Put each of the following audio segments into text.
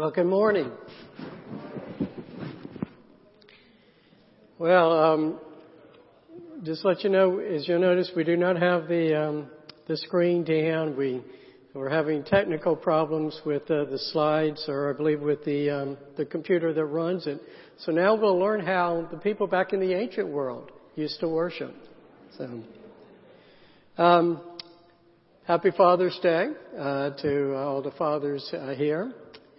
Well, good morning. Well, um, just let you know, as you'll notice, we do not have the um, the screen down. We we're having technical problems with uh, the slides, or I believe with the um, the computer that runs it. So now we'll learn how the people back in the ancient world used to worship. So, um, happy Father's Day uh, to all the fathers uh, here.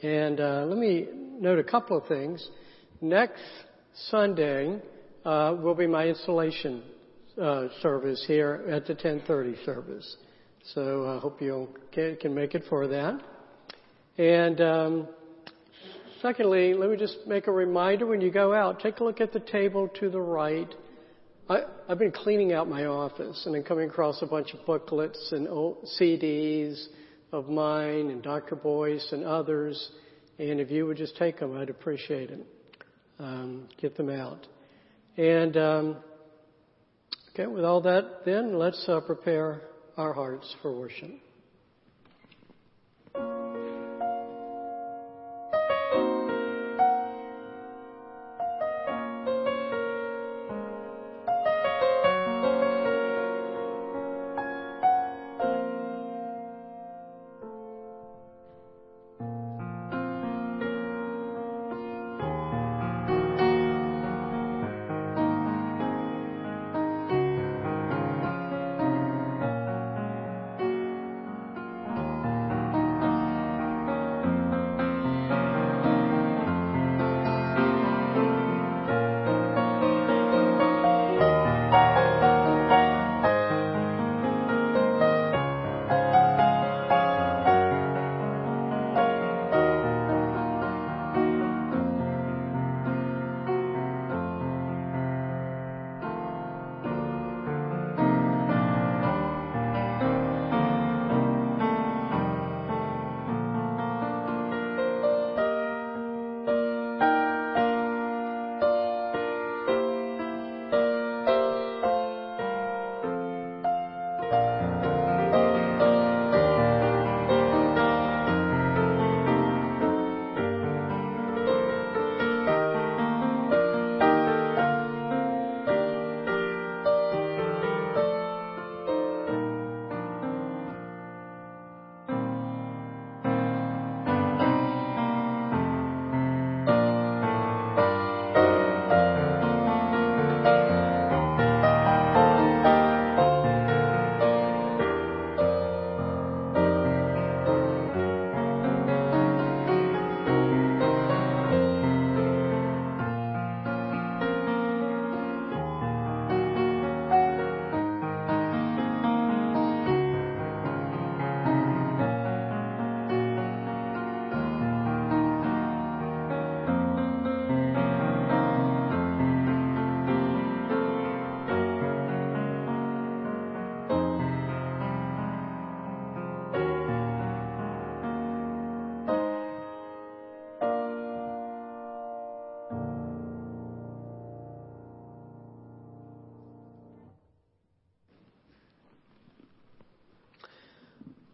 And uh, let me note a couple of things. Next Sunday uh, will be my installation uh, service here at the 10:30 service. So I hope you can, make it for that. And um, secondly, let me just make a reminder when you go out, take a look at the table to the right. I, have been cleaning out my office and then coming across a bunch of booklets and CDs of mine and Dr. Boyce and others. And if you would just take them, I'd appreciate it. Um, get them out. And um, okay, with all that, then let's uh, prepare our hearts for worship.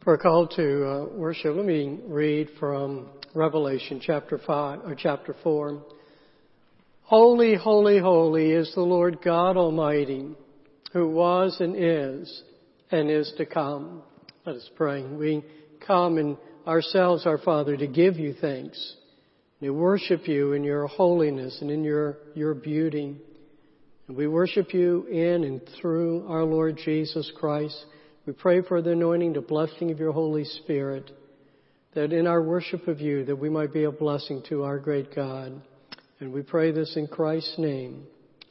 For a call to uh, worship, let me read from Revelation chapter 5 or chapter 4. Holy, holy, holy is the Lord God Almighty, who was and is and is to come. Let us pray. We come in ourselves, our Father, to give you thanks, to worship you in your holiness and in your, your beauty. And we worship you in and through our Lord Jesus Christ we pray for the anointing, the blessing of your Holy Spirit, that in our worship of you, that we might be a blessing to our great God. And we pray this in Christ's name.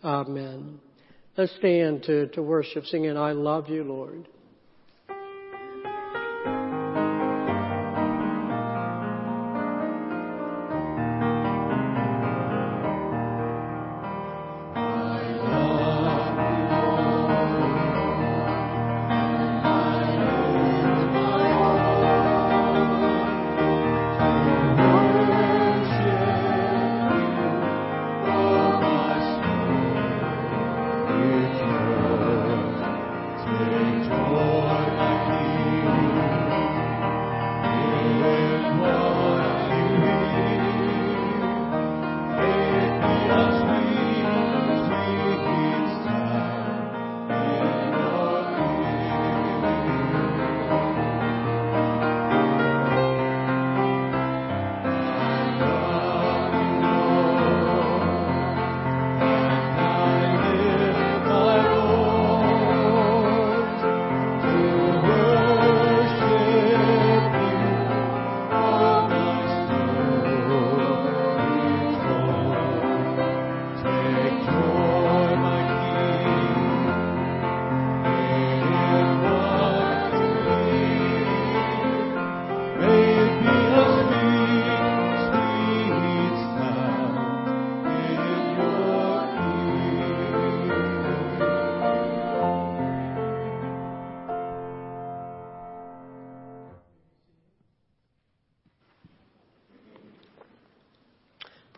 Amen. Let's stand to, to worship, singing, I love you, Lord.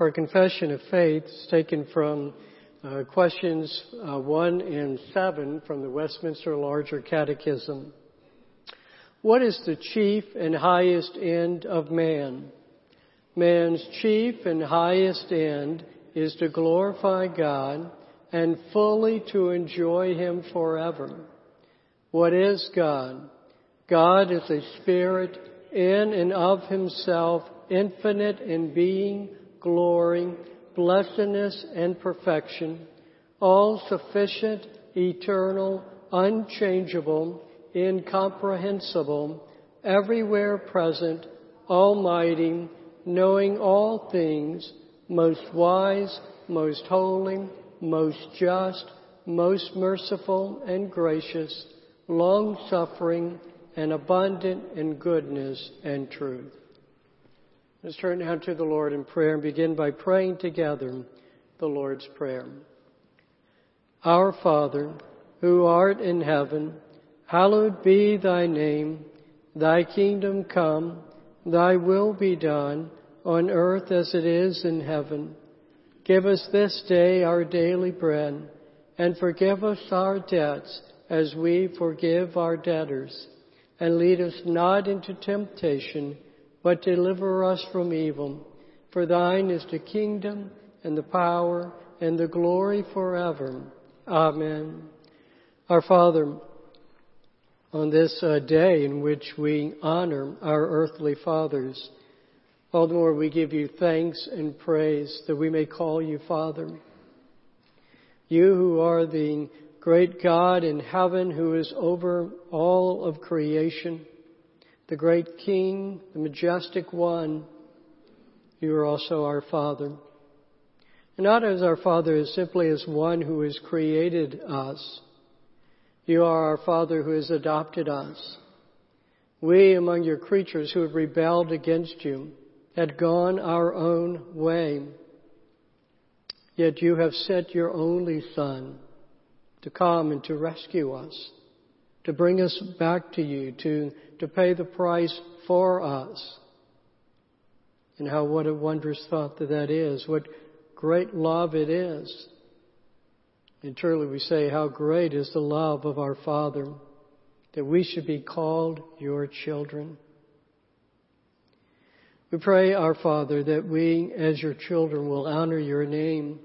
Our confession of faith is taken from uh, questions uh, 1 and 7 from the Westminster Larger Catechism. What is the chief and highest end of man? Man's chief and highest end is to glorify God and fully to enjoy Him forever. What is God? God is a spirit in and of Himself, infinite in being, glory, blessedness, and perfection, all sufficient, eternal, unchangeable, incomprehensible, everywhere present, almighty, knowing all things, most wise, most holy, most just, most merciful and gracious, long suffering, and abundant in goodness and truth. Let's turn now to the Lord in prayer and begin by praying together the Lord's Prayer. Our Father, who art in heaven, hallowed be thy name. Thy kingdom come, thy will be done, on earth as it is in heaven. Give us this day our daily bread, and forgive us our debts as we forgive our debtors. And lead us not into temptation, but deliver us from evil. For thine is the kingdom and the power and the glory forever. Amen. Our Father, on this uh, day in which we honor our earthly fathers, all the more we give you thanks and praise that we may call you Father. You who are the great God in heaven who is over all of creation, the great King, the majestic one, you are also our Father. And not as our Father as simply as one who has created us. You are our Father who has adopted us. We among your creatures who have rebelled against you had gone our own way. Yet you have sent your only Son to come and to rescue us, to bring us back to you, to, to pay the price for us. And how what a wondrous thought that that is. What great love it is. And truly we say how great is the love of our Father that we should be called your children. We pray, our Father, that we as your children will honor your name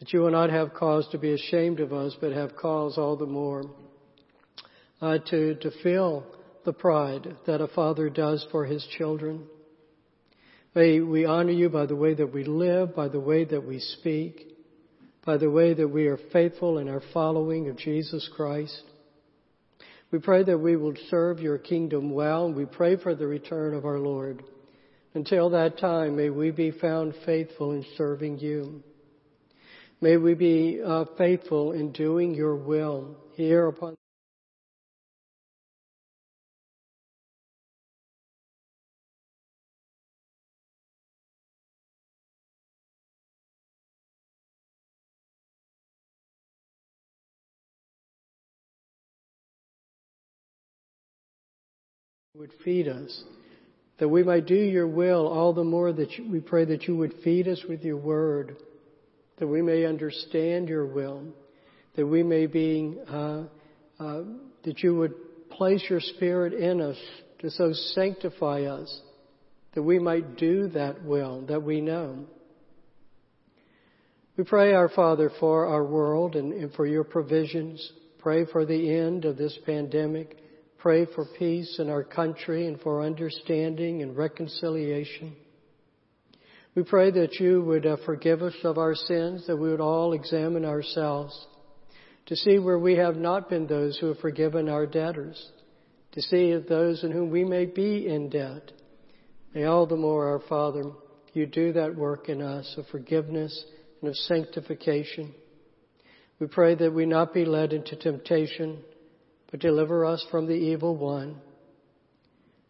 that you will not have cause to be ashamed of us, but have cause all the more uh, to, to feel the pride that a father does for his children. May we honor you by the way that we live, by the way that we speak, by the way that we are faithful in our following of Jesus Christ. We pray that we will serve your kingdom well, we pray for the return of our Lord. Until that time, may we be found faithful in serving you. May we be uh, faithful in doing your will here upon would feed us, that we might do your will all the more that you, we pray that you would feed us with your word that we may understand your will, that we may be, uh, uh, that you would place your spirit in us to so sanctify us that we might do that will that we know. We pray, our Father, for our world and, and for your provisions. Pray for the end of this pandemic. Pray for peace in our country and for understanding and reconciliation. We pray that you would uh, forgive us of our sins, that we would all examine ourselves to see where we have not been those who have forgiven our debtors, to see if those in whom we may be in debt. May all the more, our Father, you do that work in us of forgiveness and of sanctification. We pray that we not be led into temptation, but deliver us from the evil one.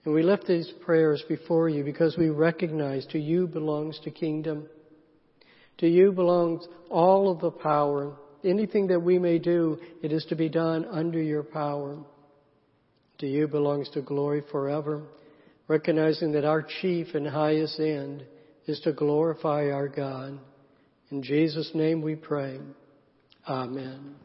And we lift these prayers before you because we recognize to you belongs the kingdom. To you belongs all of the power. Anything that we may do, it is to be done under your power. To you belongs the glory forever, recognizing that our chief and highest end is to glorify our God. In Jesus' name we pray. Amen.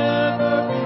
never be.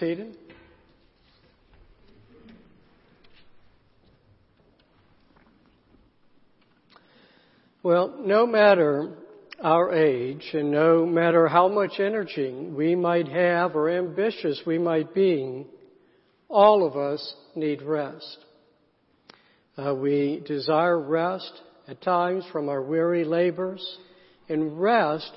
Seated. Well, no matter our age and no matter how much energy we might have or ambitious we might be, all of us need rest. Uh, we desire rest at times from our weary labors and rest,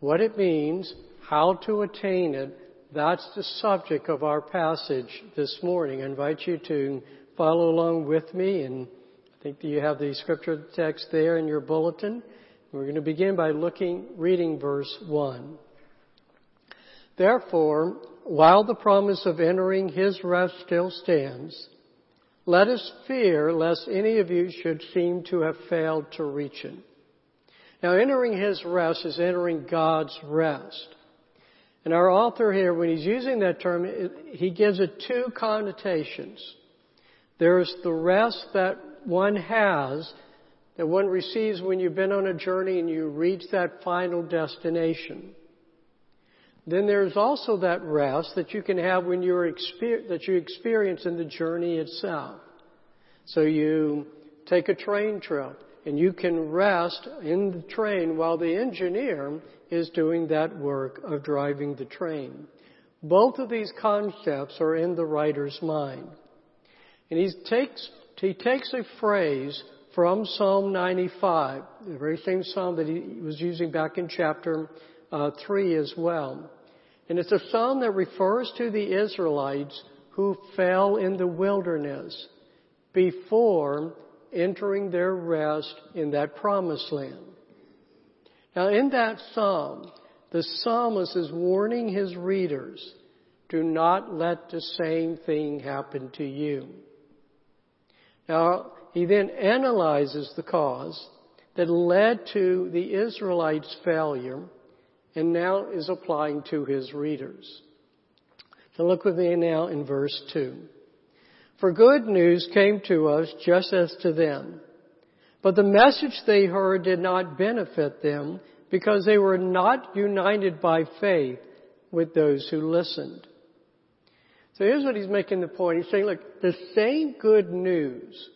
what it means, how to attain it, that's the subject of our passage this morning. I invite you to follow along with me and I think you have the scripture text there in your bulletin. We're going to begin by looking, reading verse 1. Therefore, while the promise of entering his rest still stands, let us fear lest any of you should seem to have failed to reach it. Now, entering his rest is entering God's rest. And our author here, when he's using that term, he gives it two connotations. There's the rest that one has, that one receives when you've been on a journey and you reach that final destination. Then there's also that rest that you can have when you're exper- that you experience in the journey itself. So you take a train trip and you can rest in the train while the engineer is doing that work of driving the train. Both of these concepts are in the writer's mind. And he takes he takes a phrase from Psalm 95, the very same psalm that he was using back in chapter uh, 3 as well. And it's a psalm that refers to the Israelites who fell in the wilderness before entering their rest in that promised land. Now in that psalm, the psalmist is warning his readers, do not let the same thing happen to you. Now, he then analyzes the cause that led to the Israelites' failure and now is applying to his readers. So look with me now in verse 2. For good news came to us just as to them. But the message they heard did not benefit them because they were not united by faith with those who listened. So here's what he's making the point. He's saying, look, the same good news,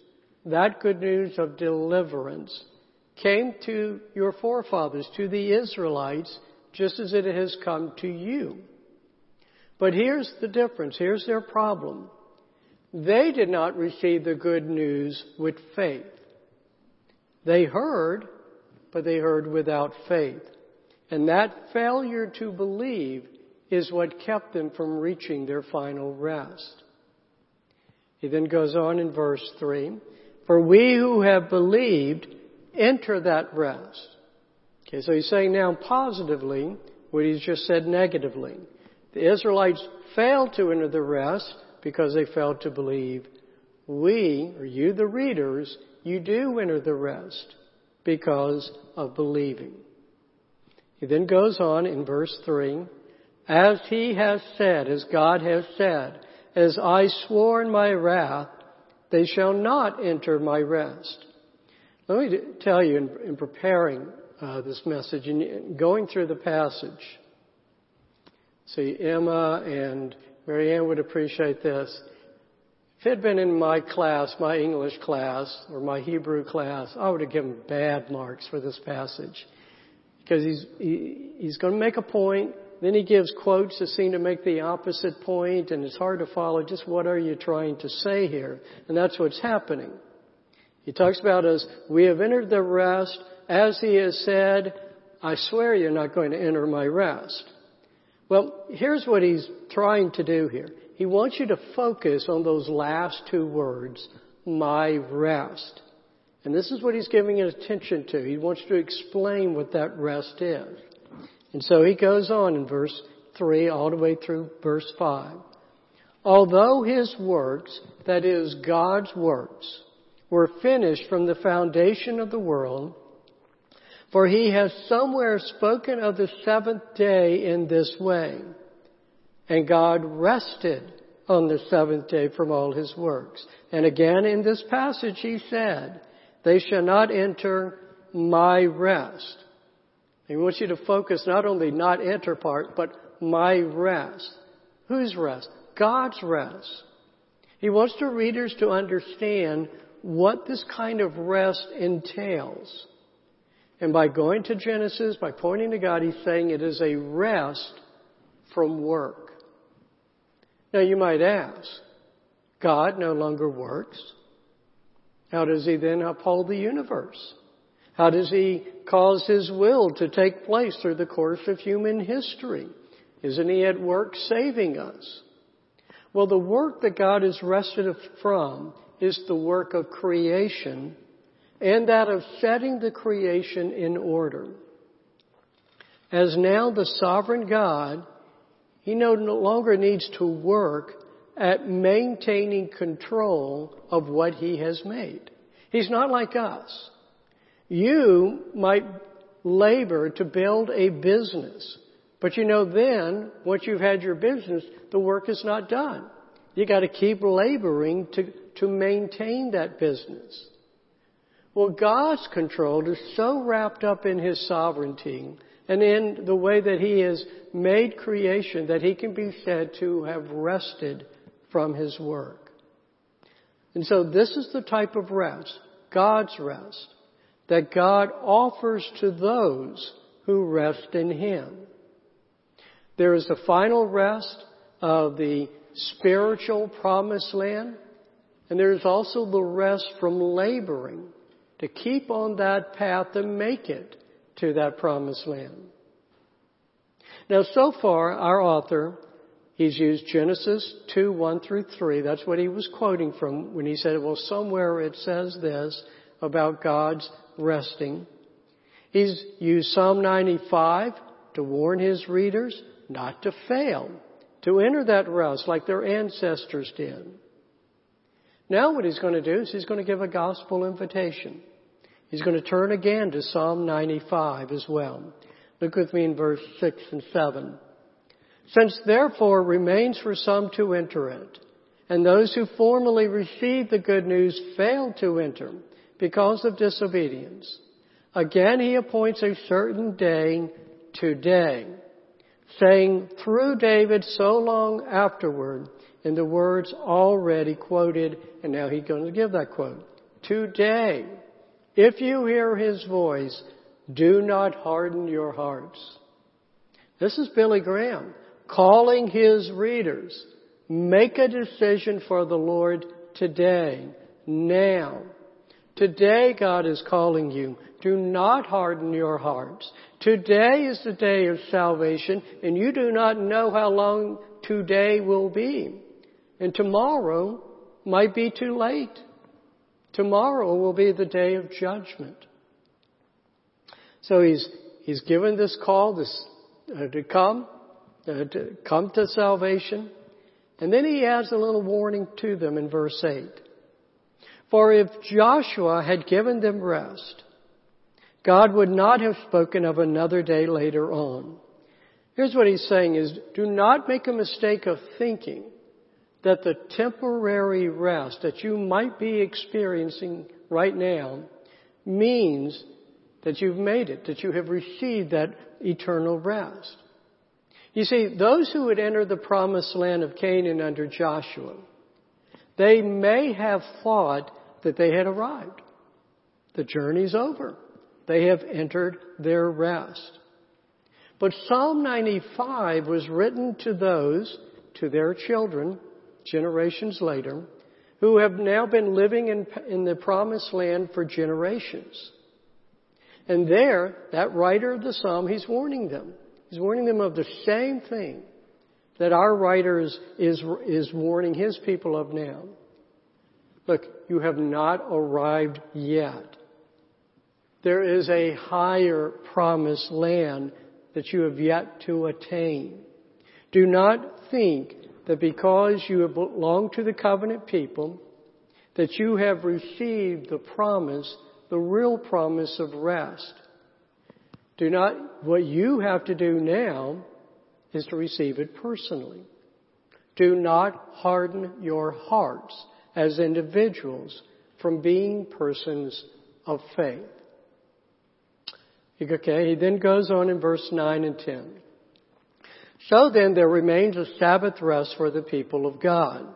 that good news of deliverance, came to your forefathers, to the Israelites, just as it has come to you. But here's the difference. Here's their problem. They did not receive the good news with faith. They heard, but they heard without faith. And that failure to believe is what kept them from reaching their final rest. He then goes on in verse 3 For we who have believed enter that rest. Okay, so he's saying now positively what he's just said negatively. The Israelites failed to enter the rest because they failed to believe. We, or you the readers, you do enter the rest because of believing. He then goes on in verse 3 as he has said, as God has said, as I swore in my wrath, they shall not enter my rest. Let me tell you, in, in preparing uh, this message and going through the passage, see, Emma and Marianne would appreciate this. If it had been in my class, my English class, or my Hebrew class, I would have given bad marks for this passage. Because he's, he, he's going to make a point, then he gives quotes that seem to make the opposite point, and it's hard to follow just what are you trying to say here. And that's what's happening. He talks about us, we have entered the rest, as he has said, I swear you're not going to enter my rest. Well, here's what he's trying to do here. He wants you to focus on those last two words, my rest. And this is what he's giving attention to. He wants to explain what that rest is. And so he goes on in verse 3 all the way through verse 5. Although his works, that is God's works, were finished from the foundation of the world, for he has somewhere spoken of the seventh day in this way. And God rested on the seventh day from all his works. And again in this passage he said, they shall not enter my rest. He wants you to focus not only not enter part, but my rest. Whose rest? God's rest. He wants the readers to understand what this kind of rest entails. And by going to Genesis, by pointing to God, he's saying it is a rest from work. Now you might ask, God no longer works. How does he then uphold the universe? How does he cause his will to take place through the course of human history? Isn't he at work saving us? Well, the work that God is rested from is the work of creation and that of setting the creation in order. As now the sovereign God, he no longer needs to work at maintaining control of what he has made. He's not like us. You might labor to build a business, but you know then, once you've had your business, the work is not done. You gotta keep laboring to, to maintain that business. Well, God's control is so wrapped up in His sovereignty and in the way that He has made creation that He can be said to have rested from His work. And so this is the type of rest, God's rest, that God offers to those who rest in Him. There is the final rest of the spiritual promised land, and there is also the rest from laboring to keep on that path and make it to that promised land. Now so far, our author, he's used Genesis 2, 1 through 3. That's what he was quoting from when he said, well, somewhere it says this about God's resting. He's used Psalm 95 to warn his readers not to fail, to enter that rest like their ancestors did. Now what he's going to do is he's going to give a gospel invitation. He's going to turn again to Psalm 95 as well. Look with me in verse 6 and 7. Since therefore remains for some to enter it, and those who formerly received the good news failed to enter, because of disobedience. Again, he appoints a certain day today, saying through David so long afterward in the words already quoted, and now he's going to give that quote. Today, if you hear his voice, do not harden your hearts. This is Billy Graham calling his readers. Make a decision for the Lord today, now. Today God is calling you. Do not harden your hearts. Today is the day of salvation and you do not know how long today will be. And tomorrow might be too late. Tomorrow will be the day of judgment. So he's, he's given this call this, uh, to come, uh, to come to salvation. And then he adds a little warning to them in verse 8. For if Joshua had given them rest, God would not have spoken of another day later on. Here's what he's saying is, do not make a mistake of thinking that the temporary rest that you might be experiencing right now means that you've made it, that you have received that eternal rest. You see, those who would enter the promised land of Canaan under Joshua, they may have thought that they had arrived. The journey's over. They have entered their rest. But Psalm 95 was written to those, to their children, generations later, who have now been living in, in the promised land for generations. And there, that writer of the psalm, he's warning them. He's warning them of the same thing that our writer is, is, is warning his people of now. Look, you have not arrived yet. There is a higher promised land that you have yet to attain. Do not think that because you belong to the covenant people, that you have received the promise, the real promise of rest. Do not, what you have to do now is to receive it personally. Do not harden your hearts as individuals from being persons of faith. Okay, he then goes on in verse 9 and 10. So then there remains a Sabbath rest for the people of God.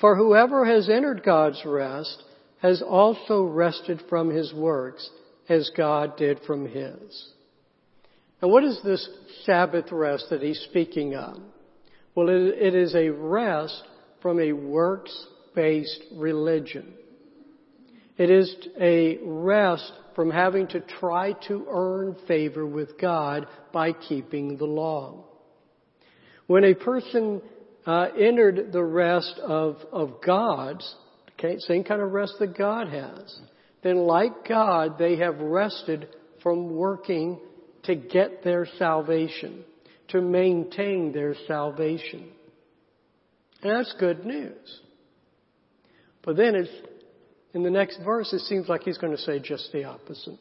For whoever has entered God's rest has also rested from his works as God did from his. And what is this Sabbath rest that he's speaking of? Well, it is a rest from a works-based religion. It is a rest from having to try to earn favor with God by keeping the law. When a person uh, entered the rest of, of God's, okay, same kind of rest that God has, then like God, they have rested from working to get their salvation, to maintain their salvation. And that's good news. But then it's, in the next verse, it seems like he's going to say just the opposite.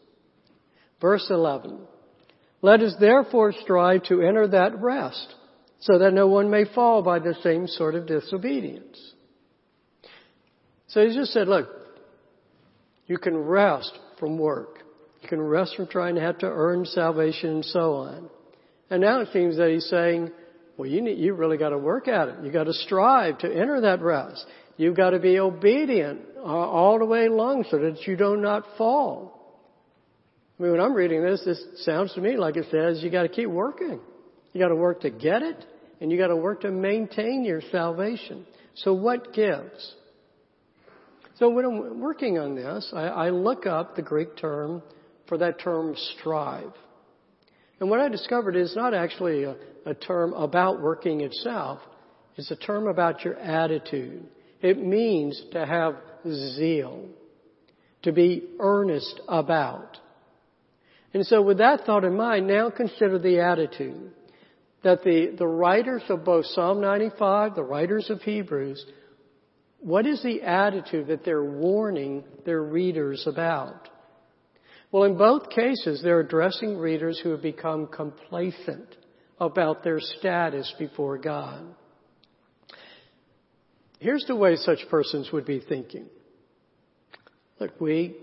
Verse 11. Let us therefore strive to enter that rest so that no one may fall by the same sort of disobedience. So he just said, look, you can rest from work. You can rest from trying to have to earn salvation and so on. And now it seems that he's saying, well, you need, you really got to work at it. You got to strive to enter that rest. You've got to be obedient uh, all the way along so that you do not fall. I mean, when I'm reading this, this sounds to me like it says you got to keep working. You got to work to get it, and you got to work to maintain your salvation. So what gives? So when I'm working on this, I, I look up the Greek term for that term strive. And what I discovered is not actually a, a term about working itself. It's a term about your attitude. It means to have zeal, to be earnest about. And so with that thought in mind, now consider the attitude that the, the writers of both Psalm 95, the writers of Hebrews, what is the attitude that they're warning their readers about? Well, in both cases, they're addressing readers who have become complacent about their status before God. Here's the way such persons would be thinking. Look, we,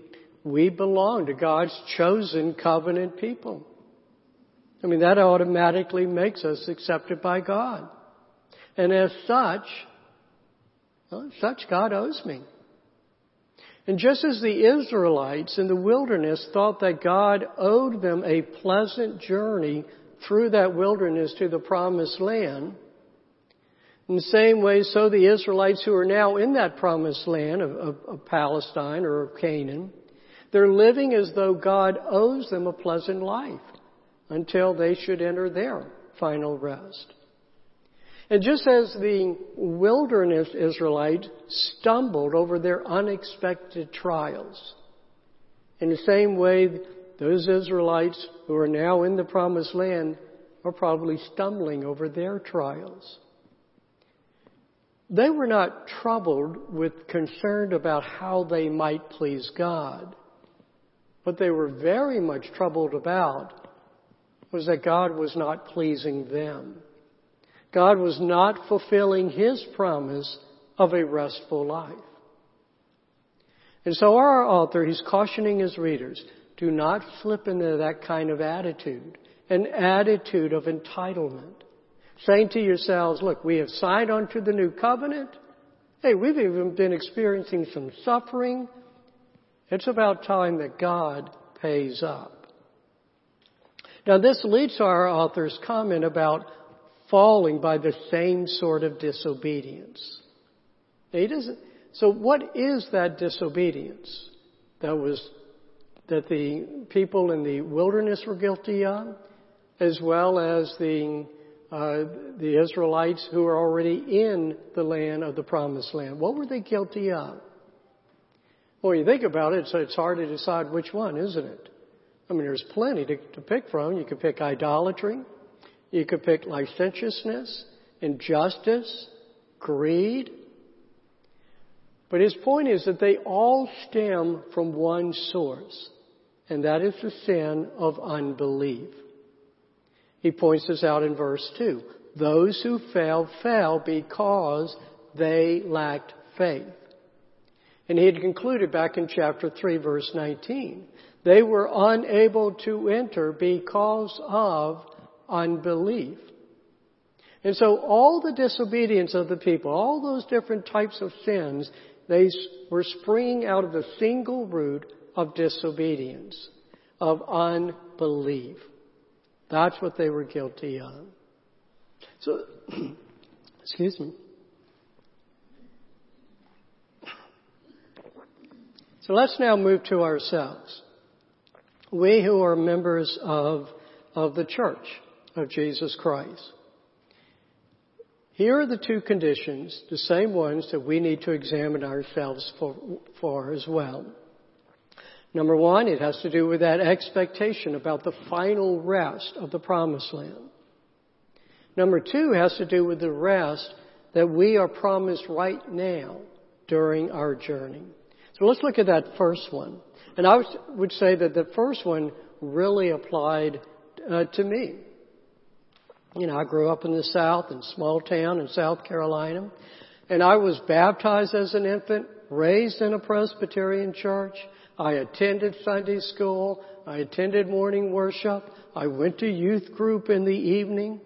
we belong to God's chosen covenant people. I mean, that automatically makes us accepted by God. And as such, well, such God owes me. And just as the Israelites in the wilderness thought that God owed them a pleasant journey through that wilderness to the promised land, in the same way, so the Israelites who are now in that promised land of, of, of Palestine or of Canaan, they're living as though God owes them a pleasant life until they should enter their final rest. And just as the wilderness Israelites stumbled over their unexpected trials, in the same way, those Israelites who are now in the promised land are probably stumbling over their trials. They were not troubled with concern about how they might please God. but they were very much troubled about was that God was not pleasing them. God was not fulfilling His promise of a restful life. And so our author, he's cautioning his readers, do not slip into that kind of attitude, an attitude of entitlement. Saying to yourselves, look, we have signed on to the new covenant. Hey, we've even been experiencing some suffering. It's about time that God pays up. Now this leads to our author's comment about falling by the same sort of disobedience. He doesn't, so what is that disobedience that was, that the people in the wilderness were guilty of, as well as the, uh, the Israelites who are already in the land of the promised land? What were they guilty of? Well, you think about it, so it's hard to decide which one, isn't it? I mean, there's plenty to, to pick from. You could pick idolatry. You could pick licentiousness, injustice, greed. But his point is that they all stem from one source, and that is the sin of unbelief. He points this out in verse 2. Those who fell, fell because they lacked faith. And he had concluded back in chapter 3 verse 19 they were unable to enter because of unbelief. And so all the disobedience of the people, all those different types of sins, they were springing out of the single root of disobedience, of unbelief. That's what they were guilty of. So, excuse me. So let's now move to ourselves. We who are members of, of the church of Jesus Christ. Here are the two conditions, the same ones that we need to examine ourselves for, for as well. Number one, it has to do with that expectation about the final rest of the promised land. Number two has to do with the rest that we are promised right now during our journey. So let's look at that first one. And I would say that the first one really applied uh, to me. You know, I grew up in the South, in a small town in South Carolina, and I was baptized as an infant, raised in a Presbyterian church. I attended Sunday school. I attended morning worship. I went to youth group in the evening.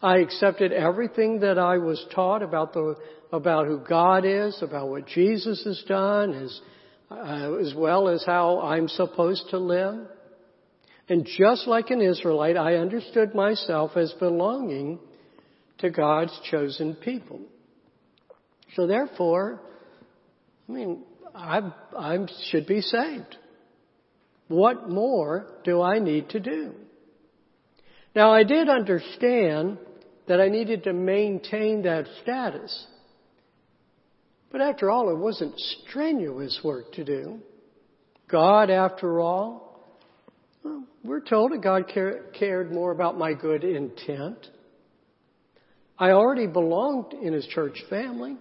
I accepted everything that I was taught about the about who God is, about what Jesus has done, as uh, as well as how I'm supposed to live. And just like an Israelite, I understood myself as belonging to God's chosen people. So therefore, I mean, I, I should be saved. What more do I need to do? Now I did understand that I needed to maintain that status. But after all, it wasn't strenuous work to do. God, after all, we're told that God cared more about my good intent. I already belonged in His church family.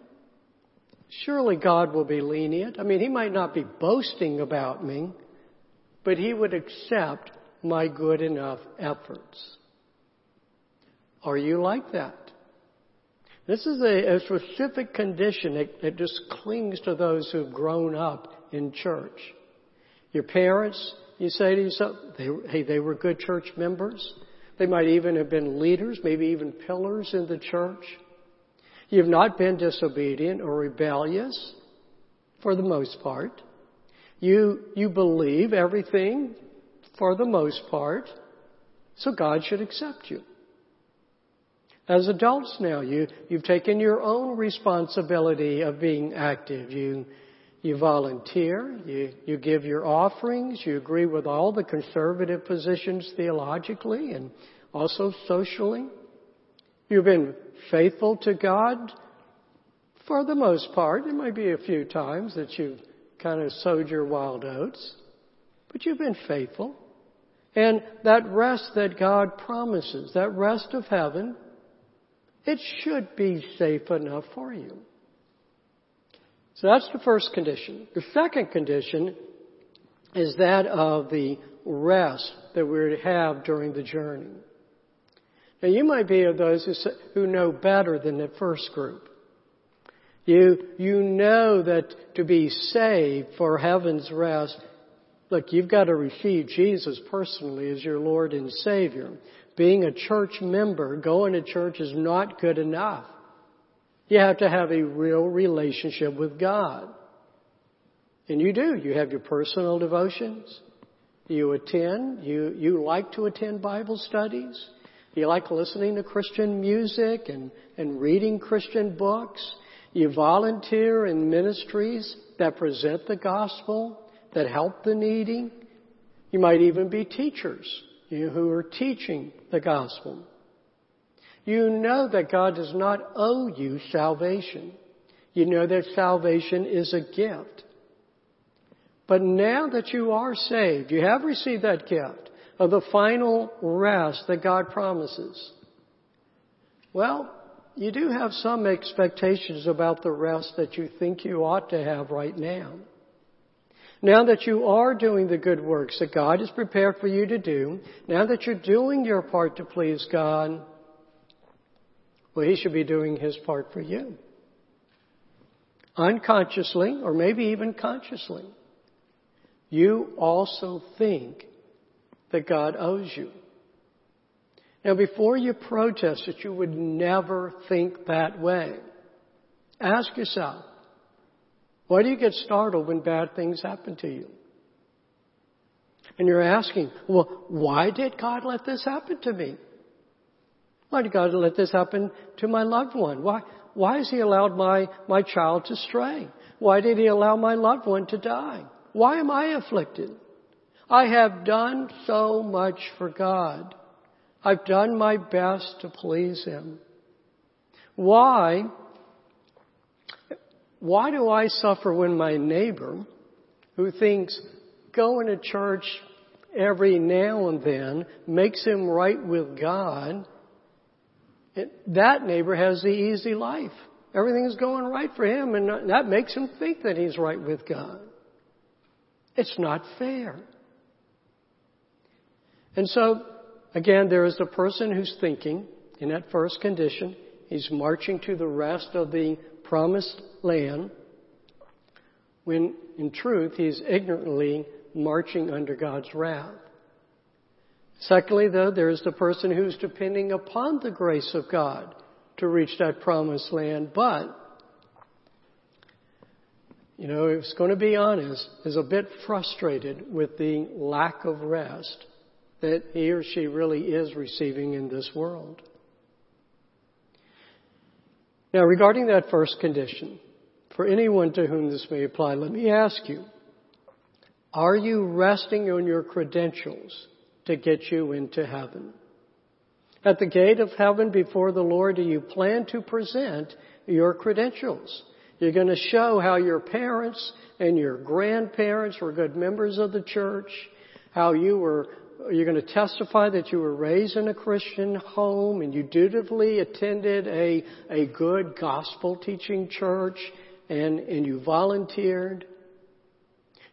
Surely God will be lenient. I mean, He might not be boasting about me, but He would accept my good enough efforts. Are you like that? This is a, a specific condition that, just clings to those who've grown up in church. Your parents, you say to yourself, they, hey, they were good church members. They might even have been leaders, maybe even pillars in the church. You've not been disobedient or rebellious for the most part. You, you believe everything for the most part, so God should accept you. As adults now, you, you've taken your own responsibility of being active. You, you volunteer, you, you give your offerings, you agree with all the conservative positions theologically and also socially. You've been faithful to God for the most part. There might be a few times that you've kind of sowed your wild oats, but you've been faithful. And that rest that God promises, that rest of heaven, it should be safe enough for you. So that's the first condition. The second condition is that of the rest that we're to have during the journey. Now you might be of those who, who know better than the first group. You, you know that to be saved for heaven's rest, look, you've got to receive Jesus personally as your Lord and Savior. Being a church member, going to church is not good enough. You have to have a real relationship with God. And you do. You have your personal devotions. You attend. You, you like to attend Bible studies. You like listening to Christian music and, and reading Christian books. You volunteer in ministries that present the gospel, that help the needy. You might even be teachers you who are teaching the gospel. You know that God does not owe you salvation. You know that salvation is a gift. But now that you are saved, you have received that gift of the final rest that God promises. Well, you do have some expectations about the rest that you think you ought to have right now. Now that you are doing the good works that God has prepared for you to do, now that you're doing your part to please God, well, He should be doing His part for you. Unconsciously, or maybe even consciously, you also think that God owes you. Now before you protest that you would never think that way. Ask yourself, why do you get startled when bad things happen to you? And you're asking, well, why did God let this happen to me? Why did God let this happen to my loved one? Why, why has He allowed my, my child to stray? Why did He allow my loved one to die? Why am I afflicted? I have done so much for God. I've done my best to please Him. Why, why do I suffer when my neighbor who thinks going to church every now and then makes him right with God that neighbor has the easy life. Everything's going right for him, and that makes him think that he's right with God. It's not fair. And so, again, there is the person who's thinking in that first condition. He's marching to the rest of the promised land, when in truth he's ignorantly marching under God's wrath. Secondly, though, there is the person who's depending upon the grace of God to reach that promised land, but, you know, it's going to be honest, is a bit frustrated with the lack of rest that he or she really is receiving in this world. Now, regarding that first condition, for anyone to whom this may apply, let me ask you, are you resting on your credentials to get you into heaven. At the gate of heaven before the Lord, do you plan to present your credentials? You're going to show how your parents and your grandparents were good members of the church, how you were, you're going to testify that you were raised in a Christian home and you dutifully attended a, a good gospel teaching church and, and you volunteered.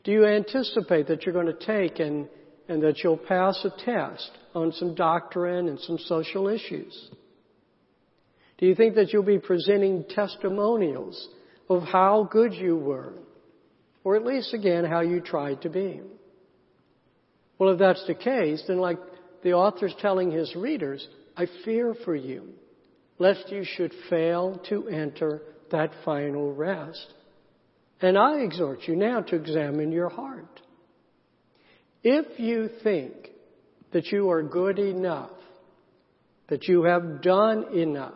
Do you anticipate that you're going to take and and that you'll pass a test on some doctrine and some social issues? Do you think that you'll be presenting testimonials of how good you were? Or at least again, how you tried to be? Well, if that's the case, then like the author's telling his readers, I fear for you, lest you should fail to enter that final rest. And I exhort you now to examine your heart. If you think that you are good enough, that you have done enough,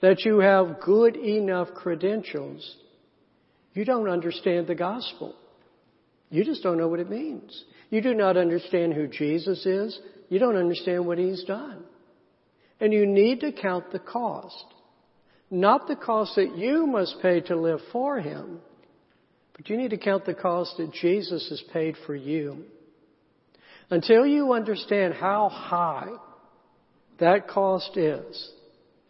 that you have good enough credentials, you don't understand the gospel. You just don't know what it means. You do not understand who Jesus is. You don't understand what He's done. And you need to count the cost. Not the cost that you must pay to live for Him, but you need to count the cost that Jesus has paid for you. Until you understand how high that cost is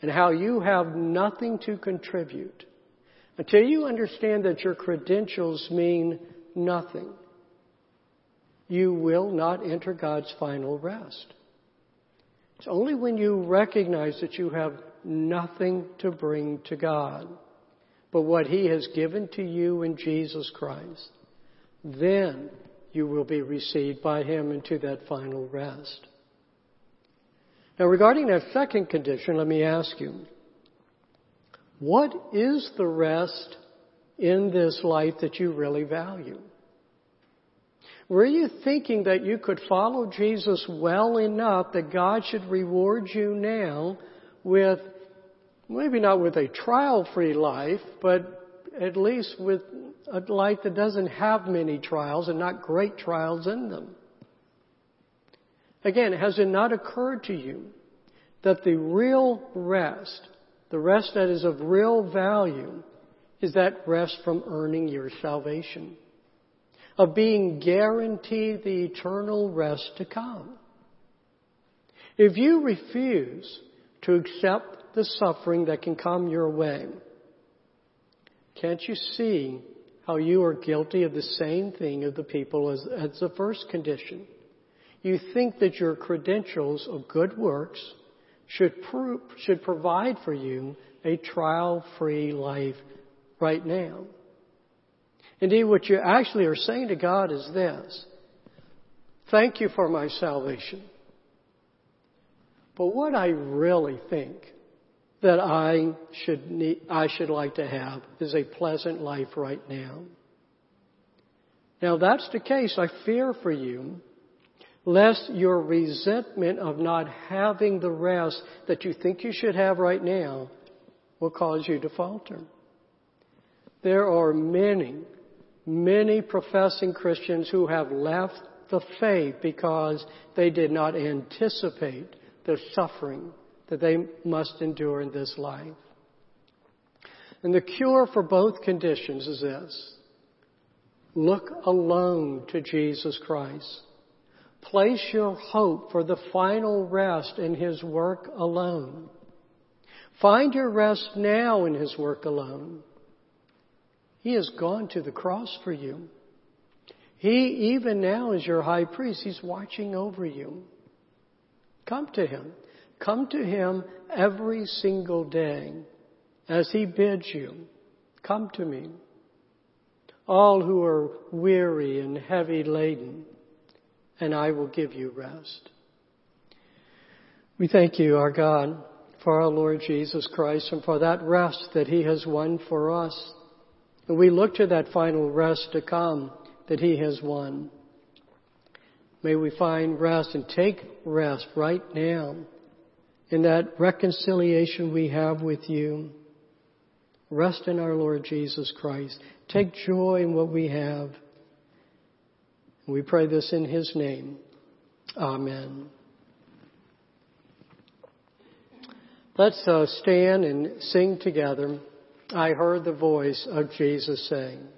and how you have nothing to contribute, until you understand that your credentials mean nothing, you will not enter God's final rest. It's only when you recognize that you have nothing to bring to God but what He has given to you in Jesus Christ, then you will be received by Him into that final rest. Now, regarding that second condition, let me ask you, what is the rest in this life that you really value? Were you thinking that you could follow Jesus well enough that God should reward you now with maybe not with a trial free life, but at least with a life that doesn't have many trials and not great trials in them. Again, has it not occurred to you that the real rest, the rest that is of real value, is that rest from earning your salvation? Of being guaranteed the eternal rest to come. If you refuse to accept the suffering that can come your way. Can't you see how you are guilty of the same thing of the people as, as the first condition? You think that your credentials of good works should, pro- should provide for you a trial free life right now. Indeed, what you actually are saying to God is this Thank you for my salvation. But what I really think that I should need, I should like to have is a pleasant life right now. Now that's the case. I fear for you, lest your resentment of not having the rest that you think you should have right now will cause you to falter. There are many, many professing Christians who have left the faith because they did not anticipate the suffering that they must endure in this life. And the cure for both conditions is this. Look alone to Jesus Christ. Place your hope for the final rest in His work alone. Find your rest now in His work alone. He has gone to the cross for you. He, even now, is your high priest. He's watching over you. Come to Him. Come to Him every single day as He bids you. Come to me. All who are weary and heavy laden, and I will give you rest. We thank you, our God, for our Lord Jesus Christ and for that rest that He has won for us. And we look to that final rest to come that He has won. May we find rest and take rest right now in that reconciliation we have with you. Rest in our Lord Jesus Christ. Take joy in what we have. We pray this in His name. Amen. Let's uh, stand and sing together. I heard the voice of Jesus saying.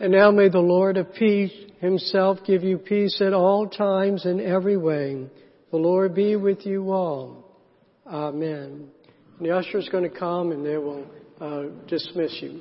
And now may the Lord of peace himself give you peace at all times and every way. The Lord be with you all. Amen. And the usher is going to come and they will uh, dismiss you.